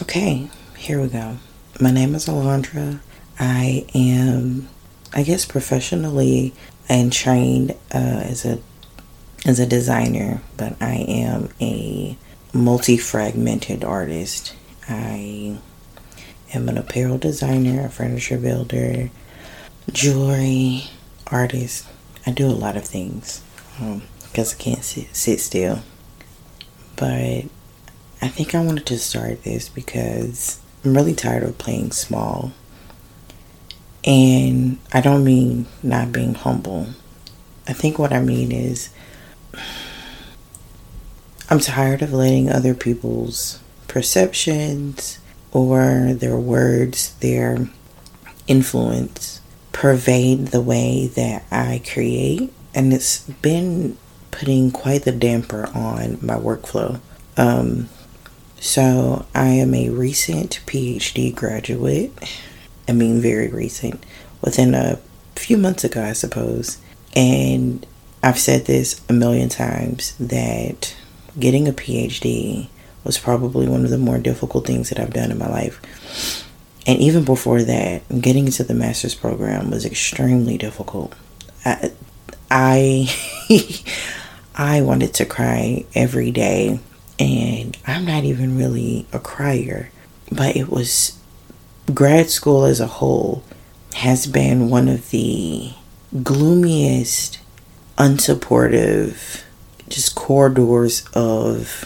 Okay, here we go. My name is Alondra. I am, I guess, professionally and trained uh, as a as a designer, but I am a multi-fragmented artist. I am an apparel designer, a furniture builder, jewelry artist. I do a lot of things because um, I can't sit, sit still. But I think I wanted to start this because I'm really tired of playing small. And I don't mean not being humble. I think what I mean is I'm tired of letting other people's perceptions or their words, their influence pervade the way that I create. And it's been putting quite the damper on my workflow. Um, so, I am a recent PhD graduate. I mean, very recent, within a few months ago, I suppose. And I've said this a million times that getting a PhD was probably one of the more difficult things that I've done in my life. And even before that, getting into the master's program was extremely difficult. I I, I wanted to cry every day and I'm not even really a crier, but it was grad school as a whole has been one of the gloomiest, unsupportive, just corridors of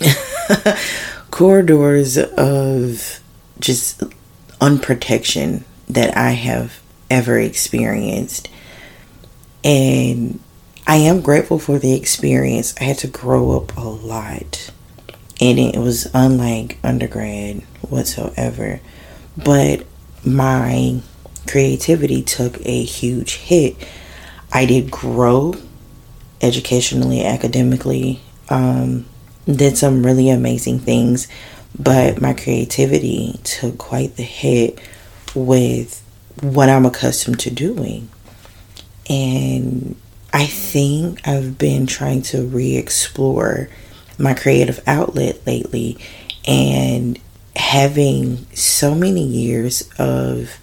corridors of just unprotection that I have ever experienced. And I am grateful for the experience. I had to grow up a lot. And it was unlike undergrad whatsoever. But my creativity took a huge hit. I did grow educationally, academically, um, did some really amazing things, but my creativity took quite the hit with what I'm accustomed to doing. And I think I've been trying to re explore my creative outlet lately and having so many years of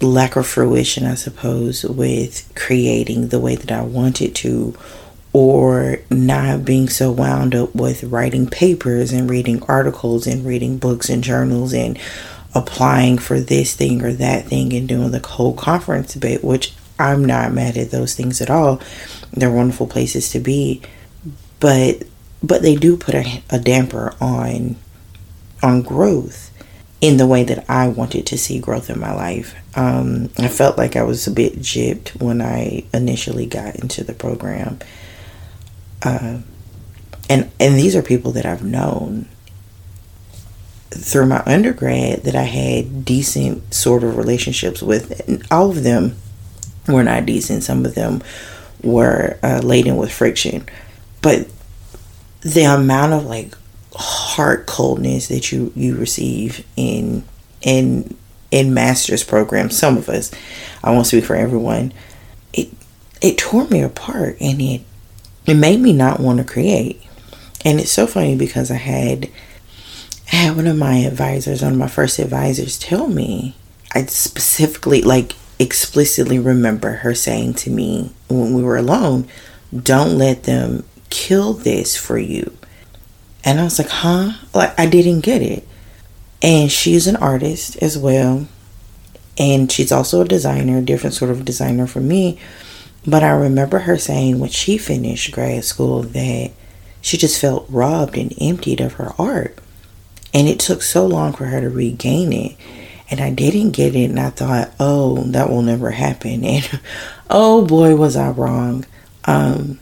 lack of fruition, I suppose, with creating the way that I wanted to, or not being so wound up with writing papers and reading articles and reading books and journals and applying for this thing or that thing and doing the whole conference bit, which I'm not mad at those things at all. They're wonderful places to be, but but they do put a, a damper on on growth in the way that I wanted to see growth in my life. Um, I felt like I was a bit gypped when I initially got into the program. Uh, and and these are people that I've known through my undergrad that I had decent sort of relationships with. And all of them were not decent. Some of them were uh, laden with friction. But the amount of like heart coldness that you you receive in in in master's programs, some of us, I won't speak for everyone, it it tore me apart and it it made me not want to create. And it's so funny because I had I had one of my advisors, one of my first advisors tell me I specifically like explicitly remember her saying to me when we were alone, don't let them kill this for you. And I was like, huh? Like, I didn't get it. And she's an artist as well. And she's also a designer, different sort of designer from me. But I remember her saying when she finished grad school that she just felt robbed and emptied of her art. And it took so long for her to regain it and I didn't get it and I thought, "Oh, that will never happen." And oh boy, was I wrong. Um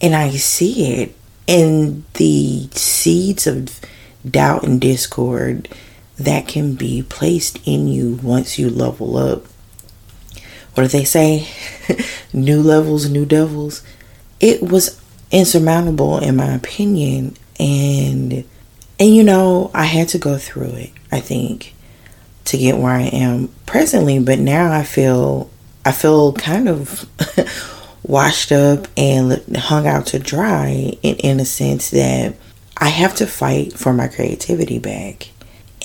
and I see it in the seeds of doubt and discord that can be placed in you once you level up. What do they say? new levels, new devils. It was insurmountable in my opinion and and you know, I had to go through it, I think to get where I am presently, but now I feel I feel kind of washed up and hung out to dry in, in a sense that I have to fight for my creativity back.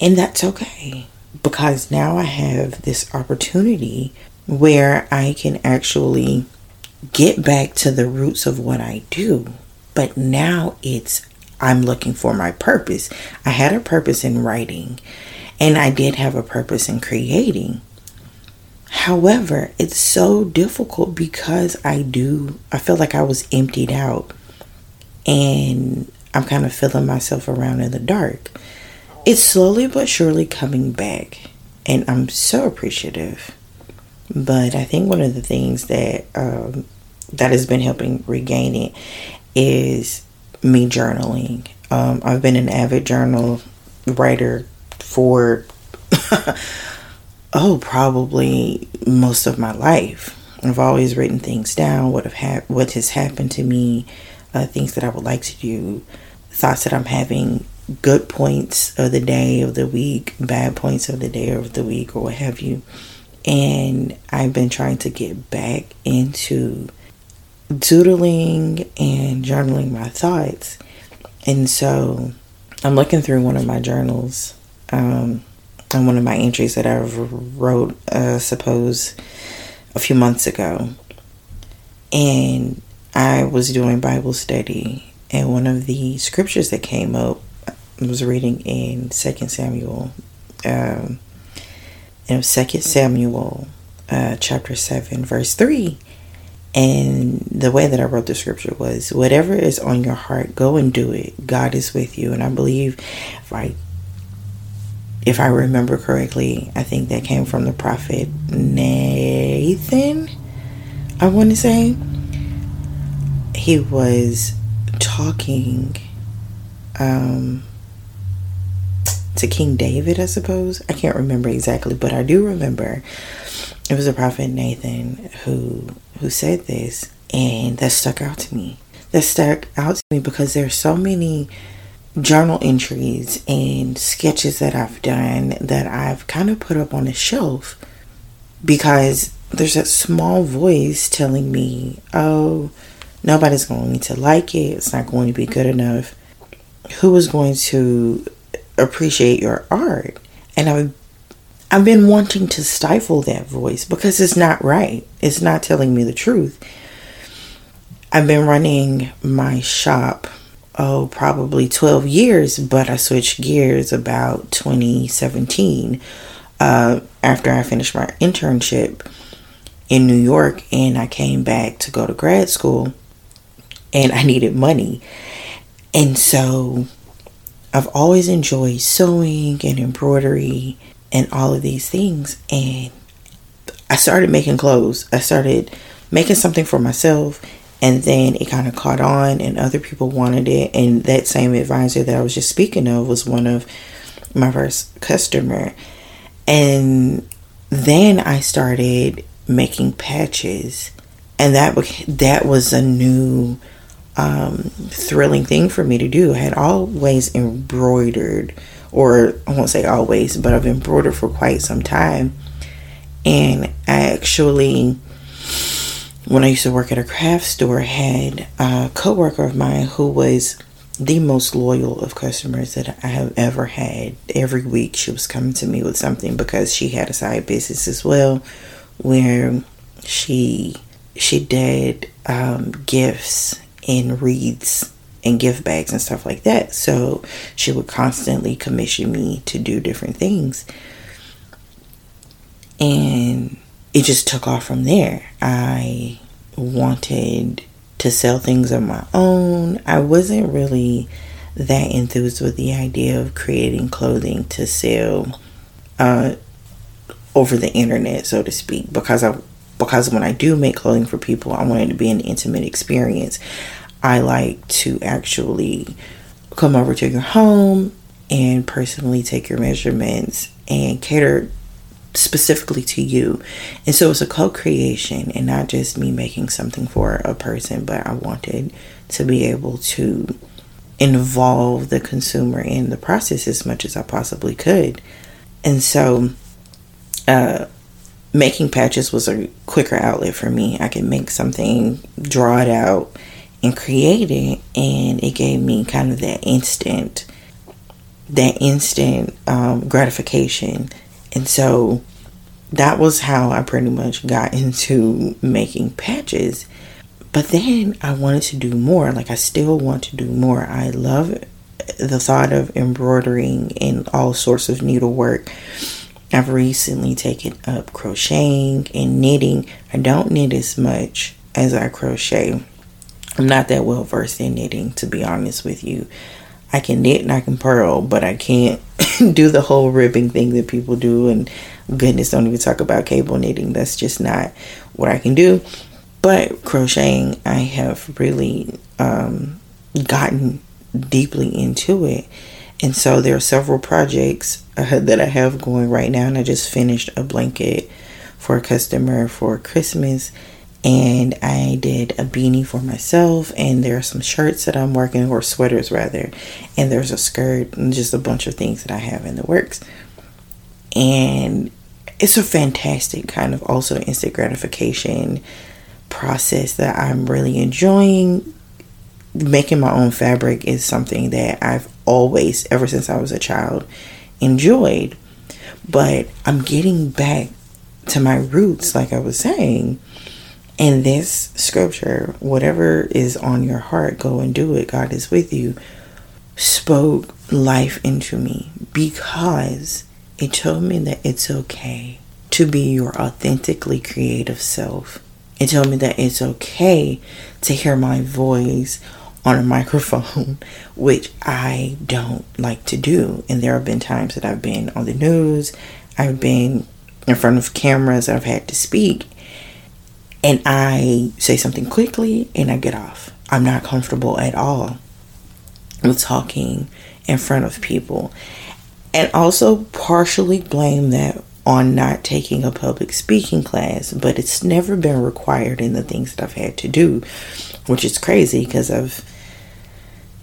And that's okay because now I have this opportunity where I can actually get back to the roots of what I do. But now it's I'm looking for my purpose. I had a purpose in writing, and I did have a purpose in creating. However, it's so difficult because I do, I feel like I was emptied out and I'm kind of feeling myself around in the dark. It's slowly but surely coming back, and I'm so appreciative. But I think one of the things that um, that has been helping regain it is me journaling. Um, I've been an avid journal writer for oh probably most of my life. I've always written things down. What have ha- what has happened to me, uh, things that I would like to do, thoughts that I'm having, good points of the day of the week, bad points of the day of the week, or what have you. And I've been trying to get back into doodling and journaling my thoughts. And so I'm looking through one of my journals um, and one of my entries that I wrote, uh, suppose, a few months ago. And I was doing Bible study, and one of the scriptures that came up I was reading in Second Samuel, um, in Second Samuel, uh, chapter seven, verse three, and the way that I wrote the scripture was whatever is on your heart, go and do it. God is with you. And I believe if I if I remember correctly, I think that came from the prophet Nathan. I want to say he was talking um, to King David, I suppose. I can't remember exactly, but I do remember it was the prophet Nathan who who said this, and that stuck out to me. That stuck out to me because there's so many journal entries and sketches that I've done that I've kind of put up on a shelf because there's a small voice telling me, "Oh, nobody's going to like it. It's not going to be good enough. Who is going to appreciate your art?" And I've I've been wanting to stifle that voice because it's not right. It's not telling me the truth. I've been running my shop, oh, probably 12 years, but I switched gears about 2017 uh, after I finished my internship in New York and I came back to go to grad school and I needed money. And so I've always enjoyed sewing and embroidery and all of these things. And I started making clothes. I started making something for myself. And then it kind of caught on, and other people wanted it. And that same advisor that I was just speaking of was one of my first customer. And then I started making patches, and that that was a new um, thrilling thing for me to do. I had always embroidered or I won't say always, but I've embroidered for quite some time. And I actually, when I used to work at a craft store, had a coworker of mine who was the most loyal of customers that I have ever had. Every week she was coming to me with something because she had a side business as well where she she did um, gifts and wreaths and gift bags and stuff like that. So she would constantly commission me to do different things. And it just took off from there. I wanted to sell things on my own. I wasn't really that enthused with the idea of creating clothing to sell uh, over the internet, so to speak, because I because when I do make clothing for people, I want it to be an intimate experience. I like to actually come over to your home and personally take your measurements and cater specifically to you. And so it's a co creation and not just me making something for a person, but I wanted to be able to involve the consumer in the process as much as I possibly could. And so, uh, making patches was a quicker outlet for me. I could make something, draw it out, and create it and it gave me kind of that instant that instant um, gratification and so that was how i pretty much got into making patches but then i wanted to do more like i still want to do more i love the thought of embroidering and all sorts of needlework I've recently taken up crocheting and knitting. I don't knit as much as I crochet. I'm not that well versed in knitting, to be honest with you. I can knit and I can purl, but I can't do the whole ribbing thing that people do. And goodness, don't even talk about cable knitting. That's just not what I can do. But crocheting, I have really um, gotten deeply into it. And so there are several projects uh, that I have going right now. And I just finished a blanket for a customer for Christmas. And I did a beanie for myself. And there are some shirts that I'm working, or sweaters rather. And there's a skirt and just a bunch of things that I have in the works. And it's a fantastic kind of also instant gratification process that I'm really enjoying making my own fabric is something that I've always, ever since I was a child, enjoyed. But I'm getting back to my roots, like I was saying. And this scripture, whatever is on your heart, go and do it. God is with you. Spoke life into me because it told me that it's okay to be your authentically creative self. It told me that it's okay to hear my voice on a microphone, which I don't like to do. And there have been times that I've been on the news, I've been in front of cameras, I've had to speak, and I say something quickly and I get off. I'm not comfortable at all with talking in front of people. And also partially blame that on not taking a public speaking class, but it's never been required in the things that I've had to do, which is crazy because I've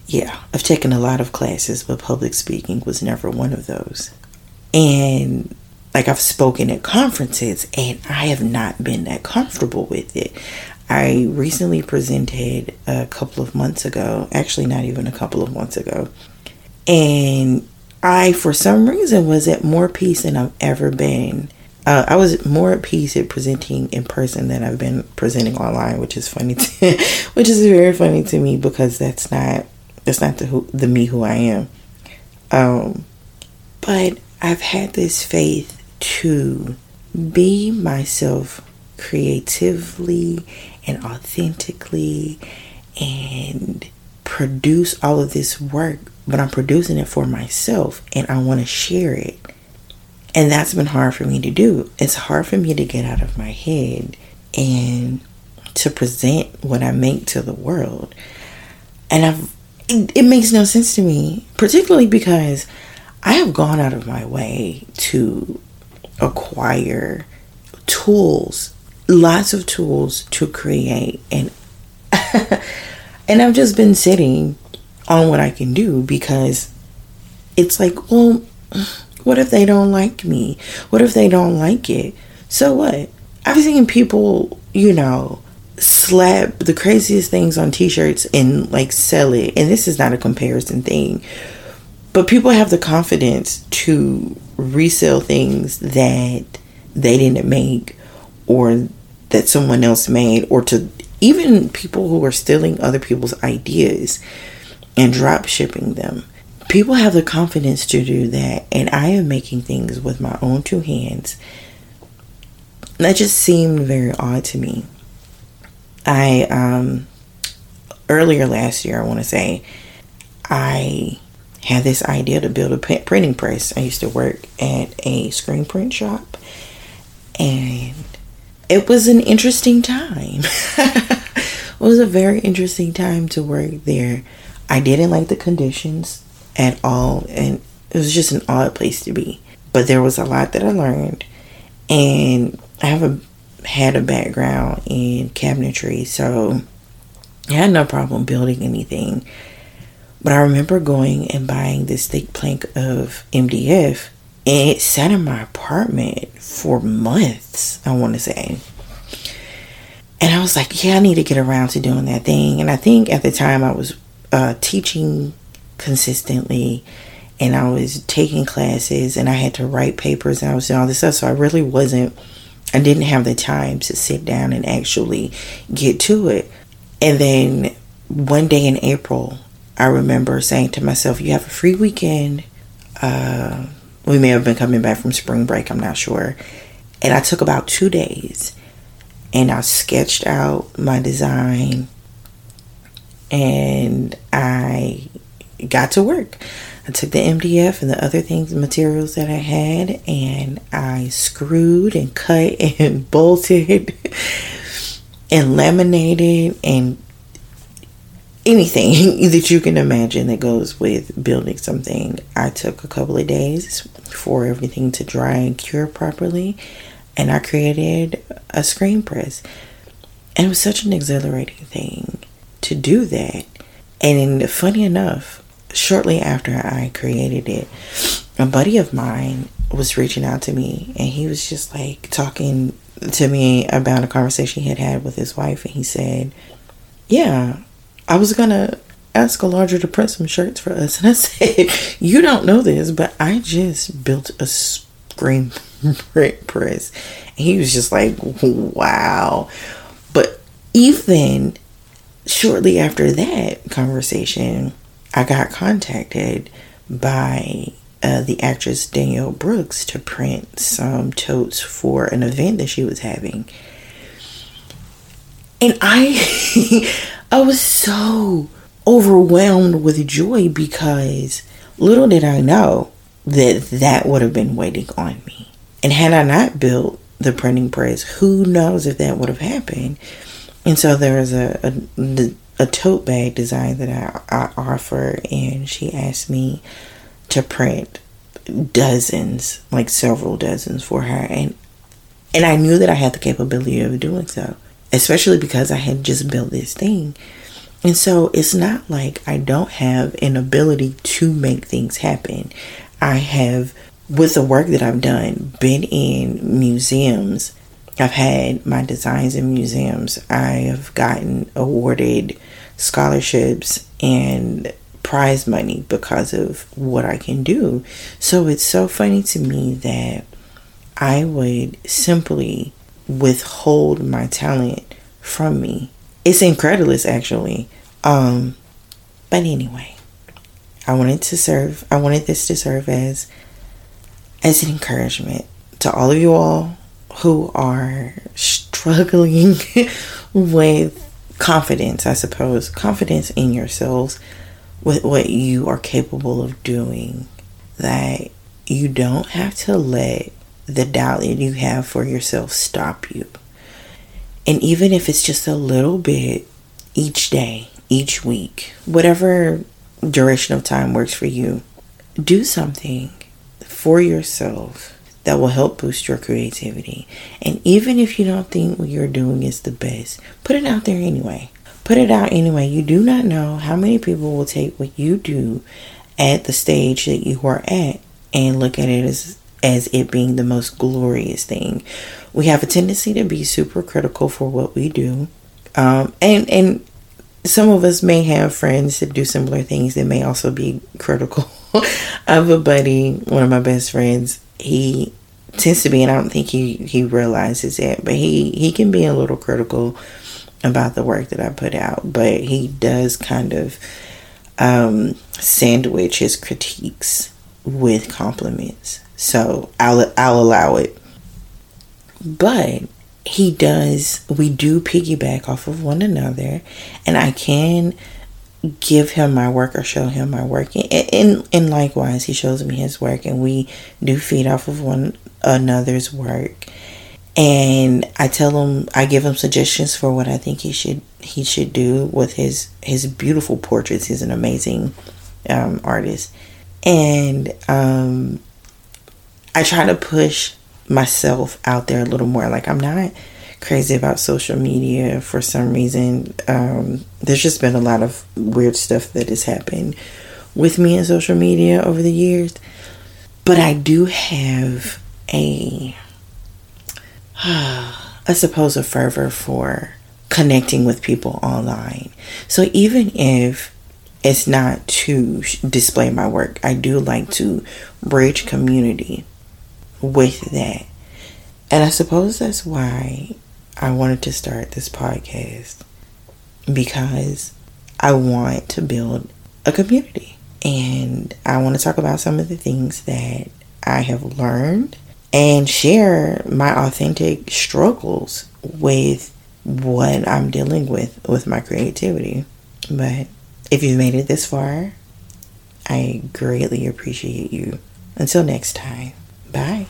yeah, I've taken a lot of classes, but public speaking was never one of those. And like I've spoken at conferences and I have not been that comfortable with it. I recently presented a couple of months ago, actually, not even a couple of months ago. And I, for some reason, was at more peace than I've ever been. Uh, I was more at peace at presenting in person than I've been presenting online, which is funny, to, which is very funny to me because that's not that's not the who, the me who I am. Um, but I've had this faith to be myself creatively and authentically and produce all of this work, but I'm producing it for myself and I want to share it. And that's been hard for me to do. It's hard for me to get out of my head and to present what I make to the world. And I've it, it makes no sense to me, particularly because I have gone out of my way to acquire tools, lots of tools to create and and I've just been sitting on what I can do because it's like, well, what if they don't like me? What if they don't like it? So what? I've seen people, you know, slap the craziest things on t-shirts and like sell it and this is not a comparison thing but people have the confidence to resell things that they didn't make or that someone else made or to even people who are stealing other people's ideas and drop shipping them. People have the confidence to do that and i am making things with my own two hands. That just seemed very odd to me. I um earlier last year, I want to say, I had this idea to build a printing press. I used to work at a screen print shop, and it was an interesting time. it was a very interesting time to work there. I didn't like the conditions at all, and it was just an odd place to be. But there was a lot that I learned, and I have a had a background in cabinetry, so I had no problem building anything. But I remember going and buying this thick plank of MDF, and it sat in my apartment for months, I want to say. And I was like, yeah, I need to get around to doing that thing. And I think at the time I was uh, teaching consistently and I was taking classes and I had to write papers and I was doing all this stuff. So I really wasn't, I didn't have the time to sit down and actually get to it. And then one day in April, I remember saying to myself, You have a free weekend. Uh, we may have been coming back from spring break, I'm not sure. And I took about two days and I sketched out my design and I got to work. I took the MDF and the other things, materials that I had, and I screwed and cut and bolted and laminated and anything that you can imagine that goes with building something. I took a couple of days for everything to dry and cure properly, and I created a screen press. And it was such an exhilarating thing to do that. And funny enough, shortly after I created it, a buddy of mine was reaching out to me and he was just like talking to me about a conversation he had had with his wife and he said, "Yeah, I was gonna ask Alondra to print some shirts for us. And I said, You don't know this, but I just built a screen print press. And he was just like, Wow. But even shortly after that conversation, I got contacted by uh, the actress Danielle Brooks to print some totes for an event that she was having. And I I was so overwhelmed with joy because little did I know that that would have been waiting on me. And had I not built the printing press, who knows if that would have happened. And so there was a, a, a tote bag design that I, I offer, and she asked me to print dozens, like several dozens for her. And and I knew that I had the capability of doing so especially because I had just built this thing. And so it's not like I don't have an ability to make things happen. I have, with the work that I've done, been in museums. I've had my designs in museums. I have gotten awarded scholarships and prize money because of what I can do. So it's so funny to me that I would simply withhold my talent from me. It's incredulous actually. Um but anyway, I wanted to serve I wanted this to serve as as an encouragement to all of you all who are struggling with confidence, I suppose, confidence in yourselves with what you are capable of doing that you don't have to let the doubt that you have for yourself stop you. And even if it's just a little bit each day, each week, whatever duration of time works for you, do something for yourself that will help boost your creativity. And even if you don't think what you're doing is the best, put it out there anyway. Put it out anyway. You do not know how many people will take what you do at the stage that you are at and look at it as as it being the most glorious thing. We have a tendency to be super critical for what we do. Um, and and some of us may have friends that do similar things that may also be critical. I have a buddy, one of my best friends, he tends to be and I don't think he, he realizes it, but he, he can be a little critical about the work that I put out. But he does kind of um, sandwich his critiques with compliments. So I'll I'll allow it. But he does we do piggyback off of one another and I can give him my work or show him my work. And, and, and likewise he shows me his work and we do feed off of one another's work. And I tell him I give him suggestions for what I think he should he should do with his his beautiful portraits. He's an amazing um, artist. And um, I try to push myself out there a little more. Like I'm not crazy about social media for some reason. Um, there's just been a lot of weird stuff that has happened with me in social media over the years. But I do have a, I suppose, a fervor for connecting with people online. So even if it's not to display my work, I do like to bridge community with that. And I suppose that's why I wanted to start this podcast because I want to build a community and I want to talk about some of the things that I have learned and share my authentic struggles with what I'm dealing with with my creativity. But if you've made it this far, I greatly appreciate you. Until next time, bye.